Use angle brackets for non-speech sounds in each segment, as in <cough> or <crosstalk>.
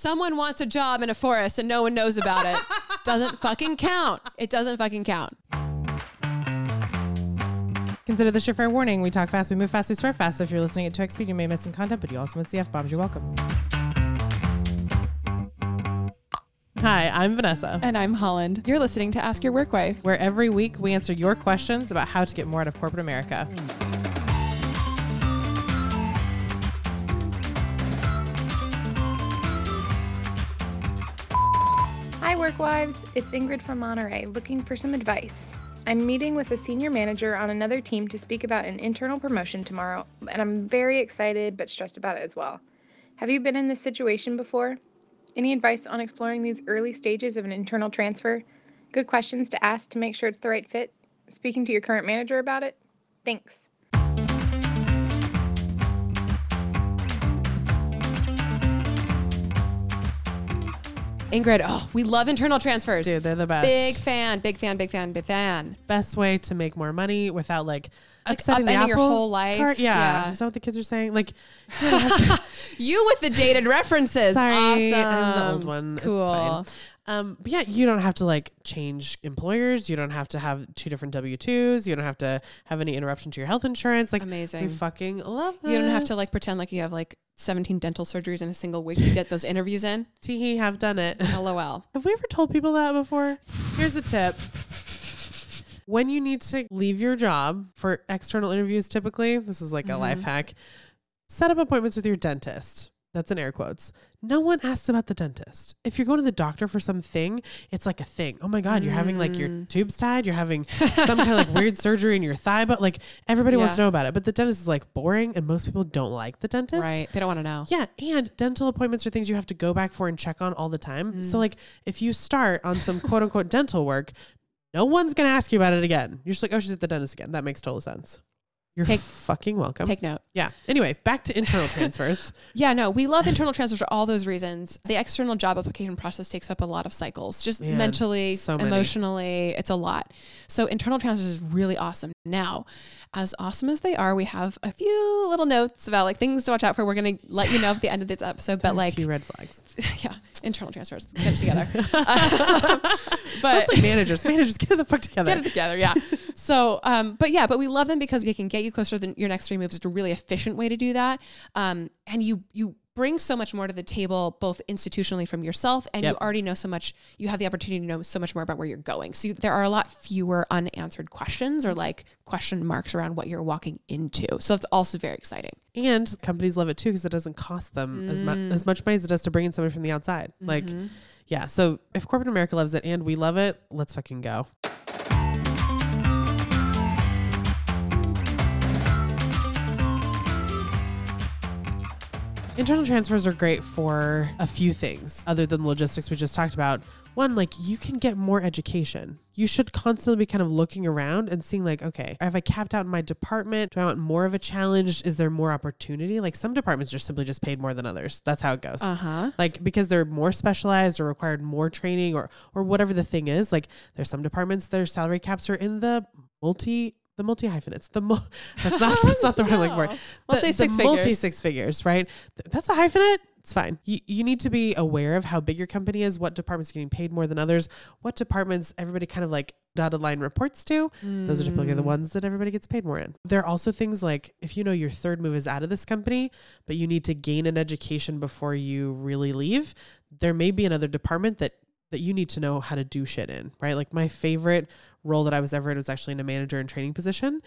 someone wants a job in a forest and no one knows about it. <laughs> doesn't fucking count. It doesn't fucking count. Consider this your fair warning. We talk fast, we move fast, we swear fast. So if you're listening at 2x speed, you may miss some content, but you also miss the F bombs. You're welcome. Hi, I'm Vanessa, And I'm Holland. You're listening to Ask Your Work Wife. where every week we answer your questions about how to get more out of corporate America. Work wives. It's Ingrid from Monterey looking for some advice. I'm meeting with a senior manager on another team to speak about an internal promotion tomorrow, and I'm very excited but stressed about it as well. Have you been in this situation before? Any advice on exploring these early stages of an internal transfer? Good questions to ask to make sure it's the right fit? Speaking to your current manager about it? Thanks. Ingrid, oh, we love internal transfers. Dude, they're the best. Big fan, big fan, big fan, big fan. Best way to make more money without like, upsetting the upending your whole life. cart. Yeah. Yeah. Is that what the kids are saying? Like, <laughs> You with the dated references. <laughs> sorry, Awesome. I'm the old one. Cool. Um, but yeah, you don't have to like change employers. You don't have to have two different W twos. You don't have to have any interruption to your health insurance. Like, Amazing. we fucking love this. You don't have to like pretend like you have like 17 dental surgeries in a single week to get those interviews in. <laughs> Teehee, have done it. <laughs> LOL. Have we ever told people that before? Here's a tip. When you need to leave your job for external interviews, typically, this is like a life hack, set up appointments with your dentist. That's in air quotes. No one asks about the dentist. If you're going to the doctor for something, it's like a thing. Oh my God, you're having like your mm. tubes tied. You're having <laughs> some kind of like weird surgery in your thigh, but like everybody wants to know about it. But the dentist is like boring and most people don't like the dentist. Right. They don't want to know. Yeah, and dental appointments are things you have to go back for and check on all the time. So mm. like if you start on some quote unquote dental work, no one's gonna ask you about it again. You're just like, oh, she's at the dentist again. That makes total sense. You're Take- fucking welcome. Take note. yeah. Anyway, back to internal transfers. <laughs> Yeah, no, we love internal transfers for all those reasons. The external job application process takes up a lot of cycles, just Man, mentally, so emotionally, it's a lot. So internal transfers is really awesome. Now, as awesome as they are, we have a few little notes about like things to watch out for. We're gonna let you know at the end of this episode, but <laughs> like a few red flags. <laughs> yeah, internal transfers, get it together. <laughs> but like managers. Managers, get the fuck together. get it together yeah so um but yeah but we love them because they can get you closer than your next three moves it's a really efficient way to do that um and you you bring so much more to the table both institutionally from yourself and Yep. you already know so much you have the opportunity to know so much more about where you're going so you, there are a lot fewer unanswered questions or like question marks around what you're walking into so that's also very exciting And companies love it too because it doesn't cost them as much mm. as much money as it does to bring in someone from the outside. Like, mm-hmm. yeah. So if corporate America loves it and we love it, let's fucking go. Internal transfers are great for a few things other than logistics we just talked about. One, like you can get more education. You should constantly be kind of looking around and seeing, like, okay, have I capped out in my department? Do I want more of a challenge? Is there more opportunity? Like some departments are simply just paid more than others. That's how it goes. uh-huh Like because they're more specialized or required more training or or whatever the thing is. Like there's some departments their salary caps are in the multi the multi hyphenates. The mul- <laughs> that's not <laughs> that's not the right looking for it. No. The- Multi six multi six figures, right? That's a hyphenate. It's fine. You you need to be aware of how big your company is, what departments are getting paid more than others, what departments everybody kind of like dotted line reports to. Those are typically Mm. the ones that everybody gets paid more in. There are also things like if you know your third move is out of this company, but you need to gain an education before you really leave, there may be another department that that you need to know how to do shit in, right? Like my favorite role that I was ever in was actually in a manager and training position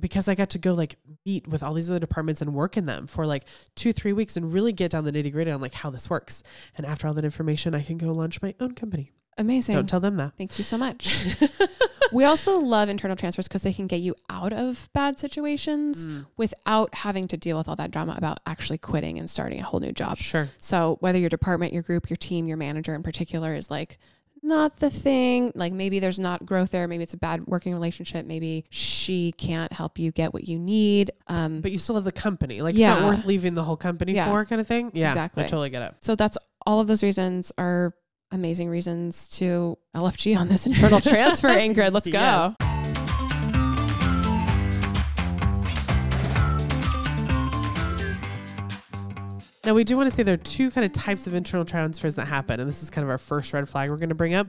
because I got to go like meet with all these other departments and work in them for like two, three weeks and really get down the nitty gritty on like how this works. And after all that information, I can go launch my own company. Amazing Don't tell them that. Thank you so much. <laughs> we also love internal transfers because they can get you out of bad situations Mm. without having to deal with all that drama about actually quitting and starting a whole new job. Sure. So whether your department, your group, your team, your manager in particular is like not the thing, like maybe there's not growth there, maybe it's a bad working relationship, maybe she can't help you get what you need. Um But you still have the company. Like it's Yeah. not worth leaving the whole company Yeah. for kind of thing. Yeah. Exactly. I totally get it. so that's all of those reasons are amazing reasons to LFG on this internal transfer, <laughs> Ingrid. Let's go. Yes. Now, we do want to say there are two kind of types of internal transfers that happen. And this is kind of our first red flag we're going to bring up.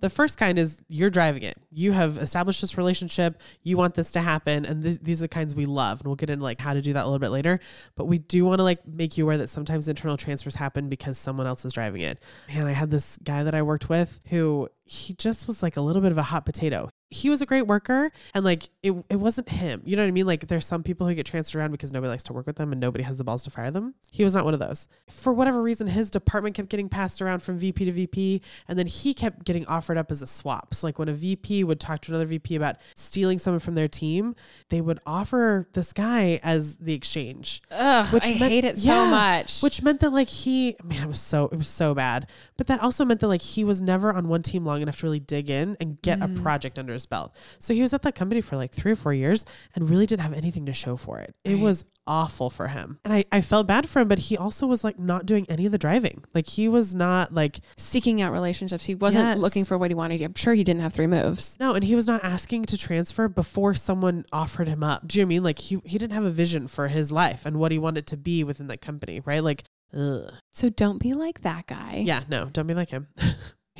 The first kind is you're driving it. You have established this relationship. You want this to happen. And these are the kinds we love. And we'll get into like how to do that a little bit later. But we do want to like make you aware that sometimes internal transfers happen because someone else is driving it. And I had this guy that I worked with who he just was like a little bit of a hot potato he was a great worker and like it, it wasn't him. You know what I mean? Like there's some people who get transferred around because nobody likes to work with them and nobody has the balls to fire them. He was not one of those. For whatever reason, his department kept getting passed around from VP to VP and then he kept getting offered up as a swap. So like when a VP would talk to another VP about stealing someone from their team, they would offer this guy as the exchange. Ugh, Which I meant- hate it so much. Which meant that like he man, it was so it was so bad. But that also meant that like he was never on one team long enough to really dig in and get Mm. a project under his belt. So he was at that company for like three or four years and really didn't have anything to show for it. It Right. was awful for him. And I, I felt bad for him, but he also was like not doing any of the driving. Like he was not like seeking out relationships. He wasn't Yes. looking for what he wanted. I'm sure he didn't have three moves. no, and he was not asking to transfer before someone offered him up. Do you know I mean? Like he he didn't have a vision for his life and what he wanted to be within that company, right? Like ugh. So don't be like that guy. Yeah, no, don't be like him. <laughs>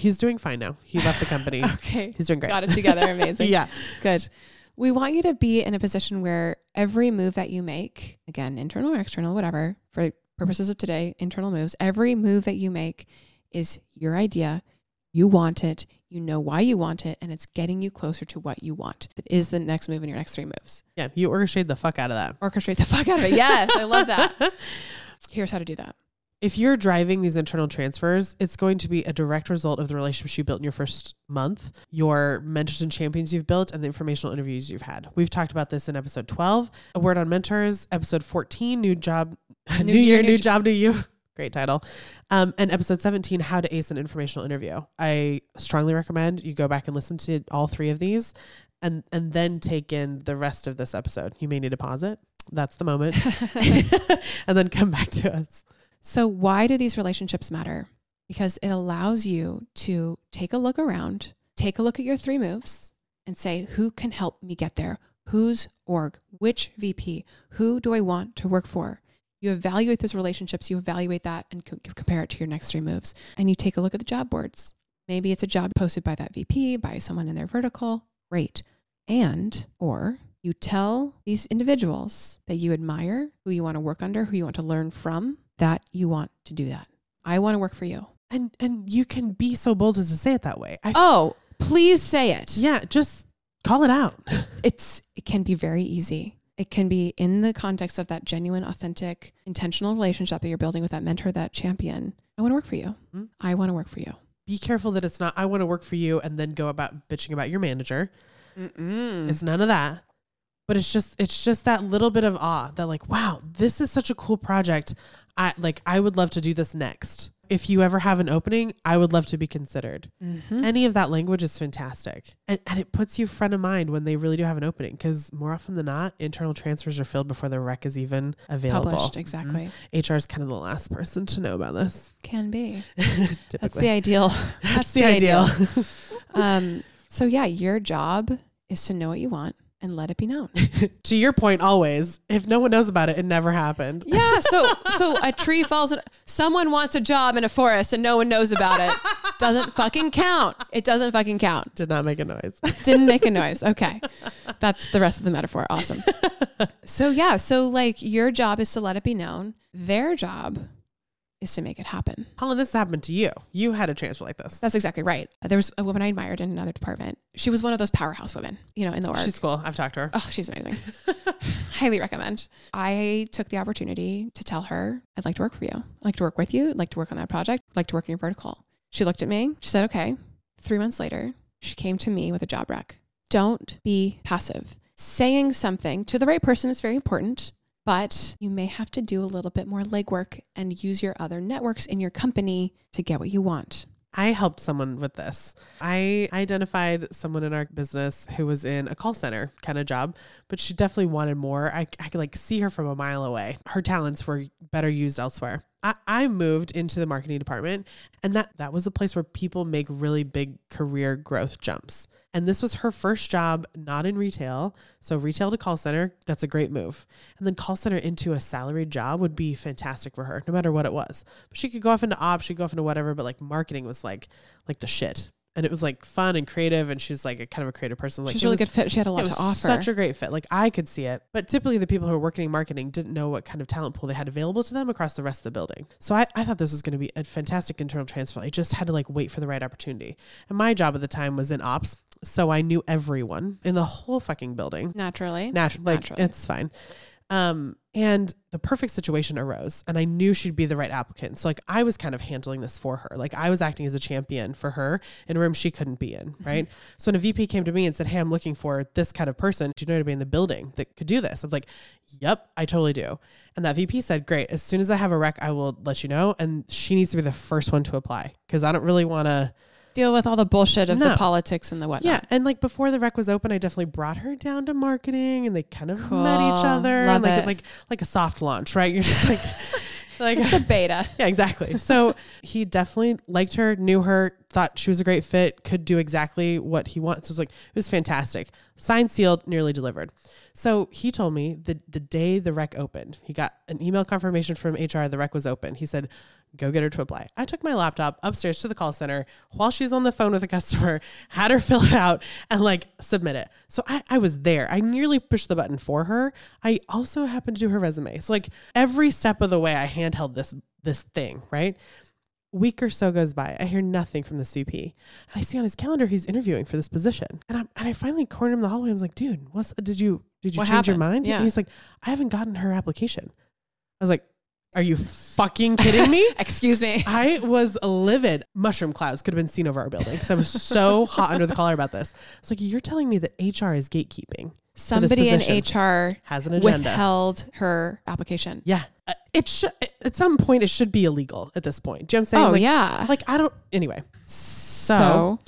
He's doing fine now. He left the company. <laughs> Okay. He's doing great. Got it together. Amazing. <laughs> yeah. Good. We want you to be in a position where every move that you make, again, internal or external, whatever, for purposes of today, internal moves, every move that you make is your idea. You want it. You know why you want it, and it's getting you closer to what you want. It is the next move in your next three moves. Yeah. You orchestrate the fuck out of that. Orchestrate the fuck out of it. Yes, I love that. <laughs> Here's how to do that. If you're driving these internal transfers, it's going to be a direct result of the relationships you built in your first month, your mentors and champions you've built, and the informational interviews you've had. We've talked about this in episode 12, A Word on Mentors, episode 14, New Job, <laughs> New, Year, New, Job to You. <laughs> Great title. Um, and episode 17, How to Ace an Informational Interview. I strongly recommend you go back and listen to all three of these and, and then take in the rest of this episode. You may need to pause it. That's the moment. <laughs> and then come back to us. So, why do these relationships matter? Because it allows you to take a look around, take a look at your three moves, and say, who can help me get there? Whose org? Which VP? Who do I want to work for? You evaluate those relationships, you evaluate that and co- compare it to your next three moves. And you take a look at the job boards. Maybe it's a job posted by that VP, by someone in their vertical. Great. And, or you tell these individuals that you admire, who you want to work under, who you want to learn from, that you want to do that. I want to work for you. And and you can be so bold as to say it that way. I, Oh, please say it. yeah, just call it out. <laughs> It's it can be very easy. It can be in the context of that genuine, authentic, intentional relationship that you're building with that mentor, that champion. I want to work for you. Mhm. I want to work for you. Be careful that it's not I want to work for you and then go about bitching about your manager. Mm. It's none of that. But it's just it's just that little bit of awe that like, wow, this is such a cool project. I like I would love to do this next. If you ever have an opening, I would love to be considered. Mhm. Any of that language is fantastic. And, and it puts you front of mind when they really do have an opening because more often than not, internal transfers are filled before the rec is even available. Published, exactly. HR is kind of the last person to know about this. Can be. <laughs> That's the ideal. <laughs> That's the the ideal. <laughs> Um, so yeah, your job is to know what you want and let it be known. <laughs> to your point, always, if no one knows about it, it never happened. Yeah. So <laughs> so a tree falls. In, someone wants a job in a forest and no one knows about it. Doesn't fucking count. It doesn't fucking count. Did not make a noise. <laughs> Didn't make a noise. Okay. That's the rest of the metaphor. Awesome. So yeah. So like your job is to let it be known. Their job is to make it happen. Holland, this happened to you. You had a transfer like this. That's exactly right. There was a woman I admired in another department. She was one of those powerhouse women, you know, in the org. She's cool. I've talked to her. Oh, she's amazing. <laughs> Highly recommend. I took the opportunity to tell her, I'd like to work for you. I'd like to work with you. I'd like to work on that project. I'd like to work in your vertical. She looked at me. She said, okay. Three months later, she came to me with a job rec. Don't be passive. Saying something to the right person is very important, but you may have to do a little bit more legwork and use your other networks in your company to get what you want. I helped someone with this. I identified someone in our business who was in a call center kind of job, but she definitely wanted more. I, I could like see her from a mile away. Her talents were better used elsewhere. I, I moved into the marketing department and that that was a place where people make really big career growth jumps. And this was her first job, not in retail. So retail to call center, that's a great move. And then call center into a salaried job would be fantastic for her, no matter what it was. But she could go off into ops, she could go off into whatever, but like marketing was like like the shit. And it was like fun and creative, and she's like a kind of a creative person. Like She's really was- good fit. She had a lot to offer. Such a great fit. Like I could see it. But typically the people who were working in marketing didn't know what kind of talent pool they had available to them across the rest of the building. So I, I thought this was going to be a fantastic internal transfer. I just had to like wait for the right opportunity. And my job at the time was in ops. So I knew everyone in the whole fucking building. Naturally. Natural like Naturally. it's fine. Um, and the perfect situation arose and I knew she'd be the right applicant. So like I was kind of handling this for her. Like I was acting as a champion for her in a room she couldn't be in, mm-hmm. right? So when a VP came to me and said, Hey, I'm looking for this kind of person. Do you know anybody in the building that could do this? I'm like, Yep, I totally do. And that VP said, Great, as soon as I have a rec, I will let you know. And she needs to be the first one to apply because I don't really want to Deal with all the bullshit of the politics and the whatnot. yeah, and like before the rec was open, I definitely brought her down to marketing, and they kind of met each Cool. other, Love like it. like like a soft launch, right? <laughs> You're just like, <laughs> like It's a beta. <laughs> yeah, exactly. So he definitely liked her, knew her, thought she was a great fit, could do exactly what he wants. So it was like it was fantastic. Signed, sealed, nearly delivered. So he told me the the day the rec opened, he got an email confirmation from HR the rec was open. He said, "Go get her to apply." I took my laptop upstairs to the call center while she's on the phone with a customer, <laughs> had her fill it out and like submit it. So I, I was there. I nearly pushed the button for her. I also happened to do her resume. So like every step of the way, I handheld this this thing, right? week or so goes by. I hear nothing from this VP. And I see on his calendar he's interviewing for this position. And I and I finally cornered him in the hallway. I was like, dude, what's did you did you What change your mind? Yeah. And he's like, I haven't gotten her application. I was like, Are you fucking kidding me? <laughs> Excuse me. I was livid. Mushroom clouds could have been seen over our building because I was so hot under the collar about this. It's like, you're telling me that HR is gatekeeping, Somebody in. HR has an agenda. withheld her application. yeah. Uh, It should, at some point, it should be illegal at this point. Do you know what I'm saying? Oh like, yeah. Like, I don't, anyway. so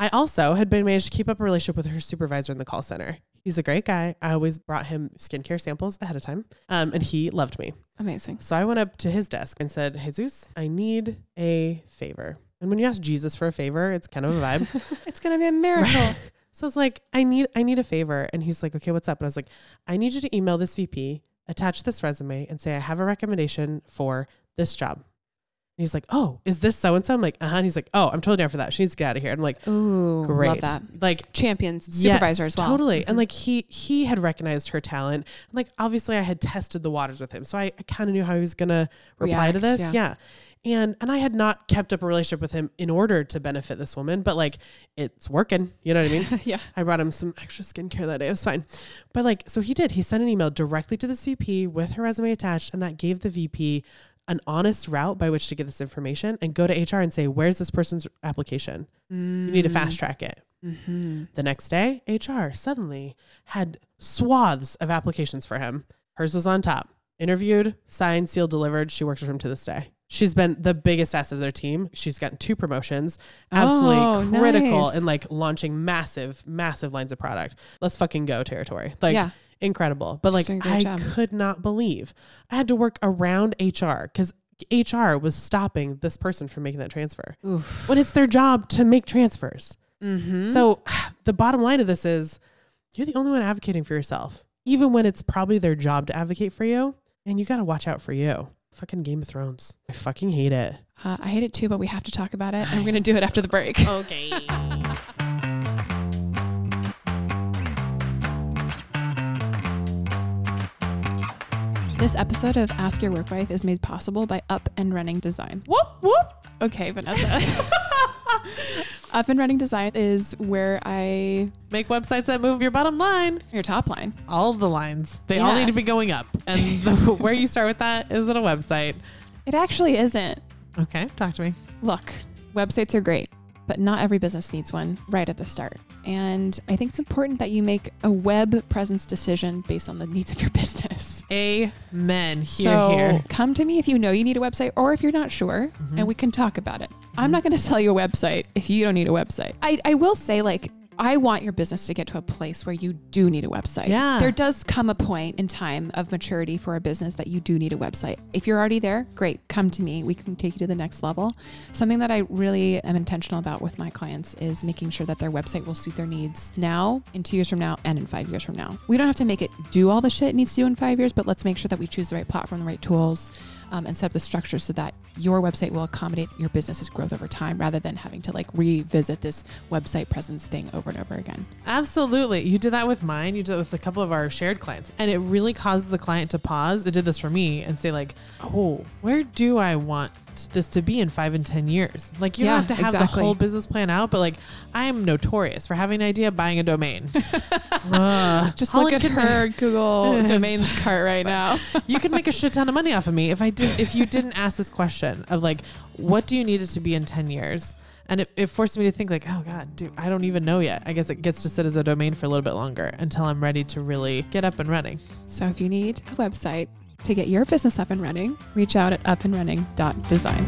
I also had been managed to keep up a relationship with her supervisor in the call center. He's a great guy. I always brought him skincare samples ahead of time, um, and he loved me. amazing. So I went up to his desk and said, Jesus, I need a favor. And when you ask Jesus for a favor, it's kind of a vibe. <laughs> It's gonna be a miracle. <laughs> so I was like, I need, I need a favor. And he's like, okay, what's up? And I was like, I need you to email this VP, attach this resume, and say I have a recommendation for this job. And he's like, oh, is this so and so? I'm like, uh huh. And he's like, oh, I'm totally down for that. She needs to get out of here. I'm like, Ooh, great. love that. Like Champions, Yes, supervisor as well. Totally. And Mhm. like he he had recognized her talent. And like obviously I had tested the waters with him. So I, I kind of knew how he was gonna reply to this. yeah. Yeah. And and I had not kept up a relationship with him in order to benefit this woman, but like it's working. You know what I mean? <laughs> yeah. I brought him some extra skincare that day. It was fine. But like, so he did. He sent an email directly to this VP with her resume attached, and that gave the VP an honest route by which to get this information and go to HR and say, Where's this person's application? You need to fast track it. Mm-hmm. The next day, HR suddenly had swaths of applications for him. Hers was on top. Interviewed, signed, sealed, delivered. She works for him to this day. She's been the biggest asset of their team. She's gotten two promotions. Absolutely Oh, critical nice. in like launching massive, massive lines of product. Let's fucking go territory. Like yeah. Incredible. But like doing a great I job. could not believe I had to work around HR because HR was stopping this person from making that transfer Oof. when it's their job to make transfers. Mm-hmm. So <sighs> the bottom line of this is you're the only one advocating for yourself, even when it's probably their job to advocate for you. And you got to watch out for you. Fucking Game of Thrones. I fucking hate it. uh, I hate it too, but we have to talk about it, and we're <sighs> gonna do it after the break. Okay. <laughs> This episode of Ask Your Work Wife is made possible by Up and Running Design. whoop, whoop. Okay, Vanessa. <laughs> Up and Running Design is where I Make websites that move your bottom line. your top line. All of the lines, they all need to be going up. And the, <laughs> where you start with that is at a website. It actually isn't. Okay, talk to me. Look, websites are great, but not every business needs one right at the start. And I think it's important that you make a web presence decision based on the needs of your <laughs> business. Amen. Here, so here. come to me if you know you need a website or if you're not sure Mhm. and we can talk about it. I'm not going to sell you a website if you don't need a website. I, I will say like I want your business to get to a place where you do need a website. Yeah. There does come a point in time of maturity for a business that you do need a website. If you're already there, great, come to me. We can take you to the next level. Something that I really am intentional about with my clients is making sure that their website will suit their needs now, in two years from now, and in five years from now. We don't have to make it do all the shit it needs to do in five years, but let's make sure that we choose the right platform, the right tools, um, and set up the structure so that your website will accommodate your business's growth over time rather than having to like revisit this website presence thing over and over again. Absolutely. You did that with mine. You did it with a couple of our shared clients. And it really causes the client to pause. It did this for me and say, like, oh, where do I want this to be in five and 10 years? Like, you Yeah, don't have to have exactly. the whole business plan out, but like, I'm notorious for having an idea, buying a domain. <laughs> Just look at her Google <laughs> It's- domains <laughs> cart right now. you could make a shit ton of money off of me if I did if you didn't ask this question of like what do you need it to be in 10 years and it, it forced me to think like oh god dude i don't even know yet i guess it gets to sit as a domain for a little bit longer until i'm ready to really get up and running So if you need a website to get your business up and running, reach out at upandrunning.design.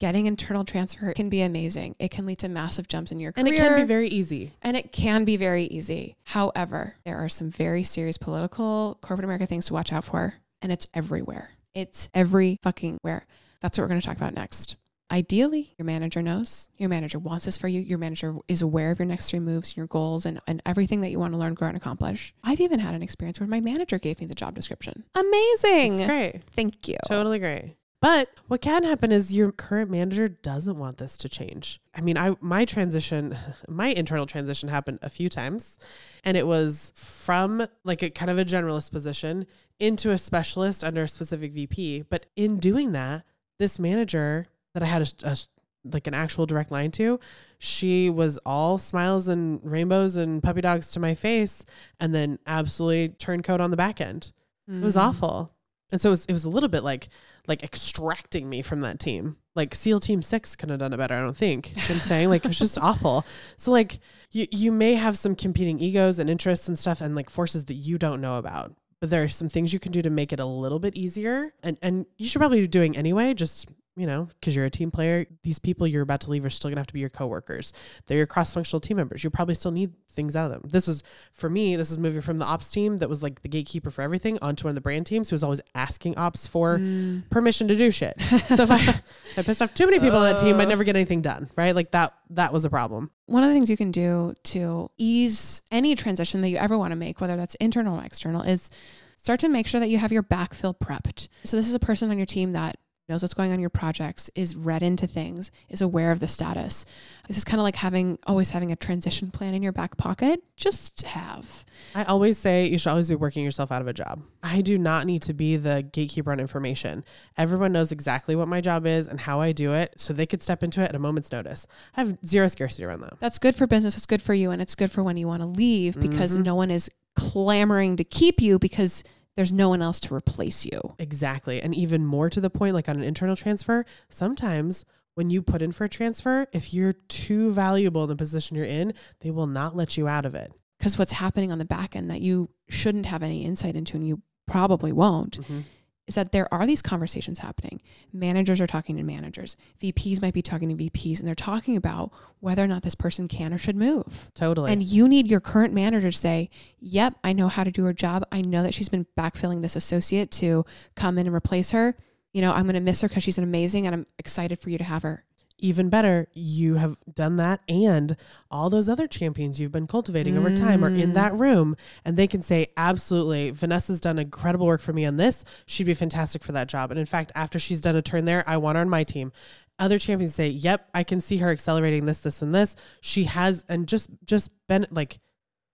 Getting internal transfer can be amazing. It can lead to massive jumps in your career. and it can be very easy And it can be very easy. However, there are some very serious political corporate America things to watch out for, and it's everywhere. It's every fucking where. That's what we're going to talk about next. Ideally, your manager knows. Your manager wants this for you. Your manager is aware of your next three moves, and your goals, and, and everything that you want to learn, grow, and accomplish. I've even had an experience where my manager gave me the job description. Amazing. it's great Thank you. totally great but what can happen is your current manager doesn't want this to change. I mean, I my transition, <laughs> my internal transition happened a few times, and it was from like a kind of a generalist position into a specialist under a specific VP. But in doing that, this manager that I had a, a like an actual direct line to, she was all smiles and rainbows and puppy dogs to my face, and then absolutely turncoat on the back end. It was Mm. awful. And so it was, it was a little bit like like extracting me from that team. Like SEAL Team Six couldn't have done it better, I don't think. You know I'm saying? Like it was just <laughs> awful. So like you you may have some competing egos and interests and stuff and like forces that you don't know about. But there are some things you can do to make it a little bit easier. And and you should probably be doing anyway, just you know, because you're a team player, these people you're about to leave are still gonna have to be your coworkers. They're your cross-functional team members. You probably still need things out of them. This was for me, this was moving from the ops team that was like the gatekeeper for everything onto one of the brand teams who was always asking ops for Mm. permission to do shit. <laughs> So if I, if I pissed off too many people on that team, I'd never get anything done. Right? Like that that was a problem. One of the things you can do to ease any transition that you ever want to make, whether that's internal or external, is start to make sure that you have your backfill prepped. So this is a person on your team that knows what's going on in your projects, is read into things, is aware of the status. This is kind of like having always having a transition plan in your back pocket. Just have. I always say you should always be working yourself out of a job. I do not need to be the gatekeeper on information. Everyone knows exactly what my job is and how I do it, so they could step into it at a moment's notice. I have zero scarcity around that. That's good for business. It's good for you, and it's good for when you want to leave because Mhm. no one is clamoring to keep you because there's no one else to replace you. Exactly. And even more to the point, like on an internal transfer, sometimes when you put in for a transfer, if you're too valuable in the position you're in, they will not let you out of it. because what's happening on the back end that you shouldn't have any insight into and you probably won't Mhm. Is that there are these conversations happening. Managers are talking to managers. Vps might be talking to vps and they're talking about whether or not this person can or should move. Totally. and you need your current manager to say yep i know how to do her job. I know that she's been backfilling this associate to come in and replace her. You know i'm going to miss her because she's amazing and i'm excited for you to have her even better, you have done that, and all those other champions you've been cultivating over time are in Mm. that room, and they can say, Absolutely, Vanessa's done incredible work for me on this. She'd be fantastic for that job. And in fact, after she's done a turn there, I want her on my team. Other champions say, Yep, I can see her accelerating this, this, and this. She has, and just, just been like,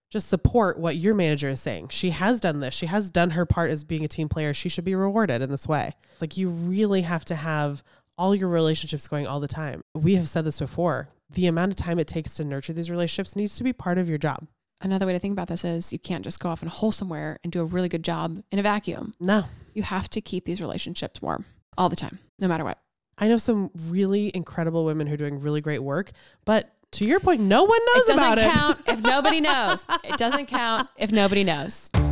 just support what your manager is saying. She has done this. She has done her part as being a team player. She should be rewarded in this way. Like you really have to have all your relationships going all the time. We have said this before. The amount of time it takes to nurture these relationships needs to be part of your job. another way to think about this is you can't just go off in a hole somewhere and do a really good job in a vacuum No. you have to keep these relationships warm all the time, no matter what. I know some really incredible women who are doing really great work, but to your point, no one knows it about doesn't it. count if nobody knows. It doesn't count if nobody knows. <laughs>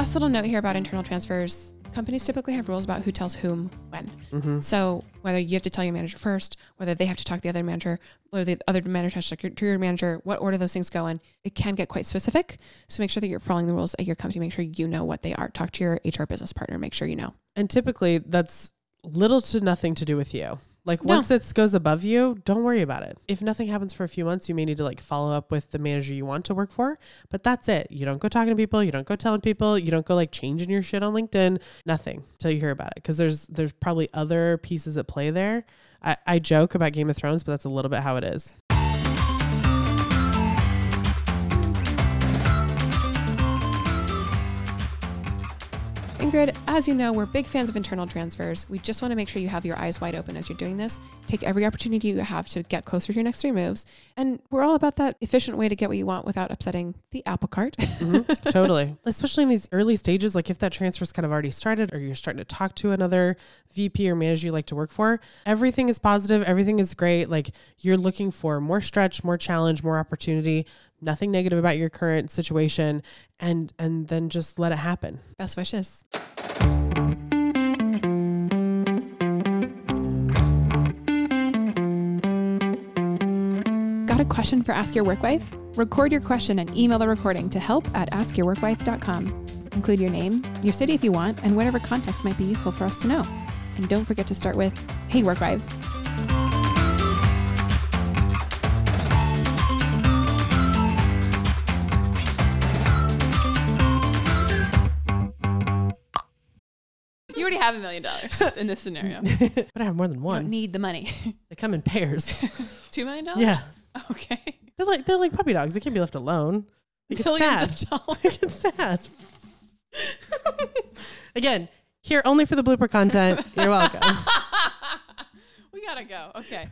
Last little note here about internal transfers. Companies typically have rules about who tells whom when. Mm-hmm. So whether you have to tell your manager first, whether they have to talk to the other manager, or the other manager has to talk to your manager, what order those things go in, it can get quite specific. So make sure that you're following the rules at your company. Make sure you know what they are. Talk to your HR business partner. Make sure you know. And typically that's little to nothing to do with you. Like No. once it goes above you, don't worry about it. If nothing happens for a few months, you may need to like follow up with the manager you want to work for, but that's it. You don't go talking to people, you don't go telling people, you don't go like changing your shit on LinkedIn, nothing till you hear about it. Cause there's there's probably other pieces at play there. I, I joke about Game of Thrones, but that's a little bit how it is. Ingrid, as you know, we're big fans of internal transfers. We just want to make sure you have your eyes wide open as you're doing this. Take every opportunity you have to get closer to your next three moves. And we're all about that efficient way to get what you want without upsetting the apple cart. Mhm, <laughs> totally. Especially in these early stages, like if that transfer's kind of already started or you're starting to talk to another VP or manager you like to work for, everything is positive, everything is great. Like you're looking for more stretch, more challenge, more opportunity, nothing negative about your current situation and and then just let it happen. Best wishes. Got a question for Ask Your Work Wife? Record your question and email the recording to help at askyourworkwife.com. Include your name, your city if you want, and whatever context might be useful for us to know. And don't forget to start with, Hey, Work Wives. Already have a million dollars <laughs> in this scenario. <laughs> But I have more than don't one. need the money. <laughs> They come in pairs. Two million dollars? yeah. Okay. They're like they're like puppy dogs. They can't be left alone. They get Millions sad. of dollars. They get sad. Again, here only for the blooper content. You're welcome. we gotta go. Okay.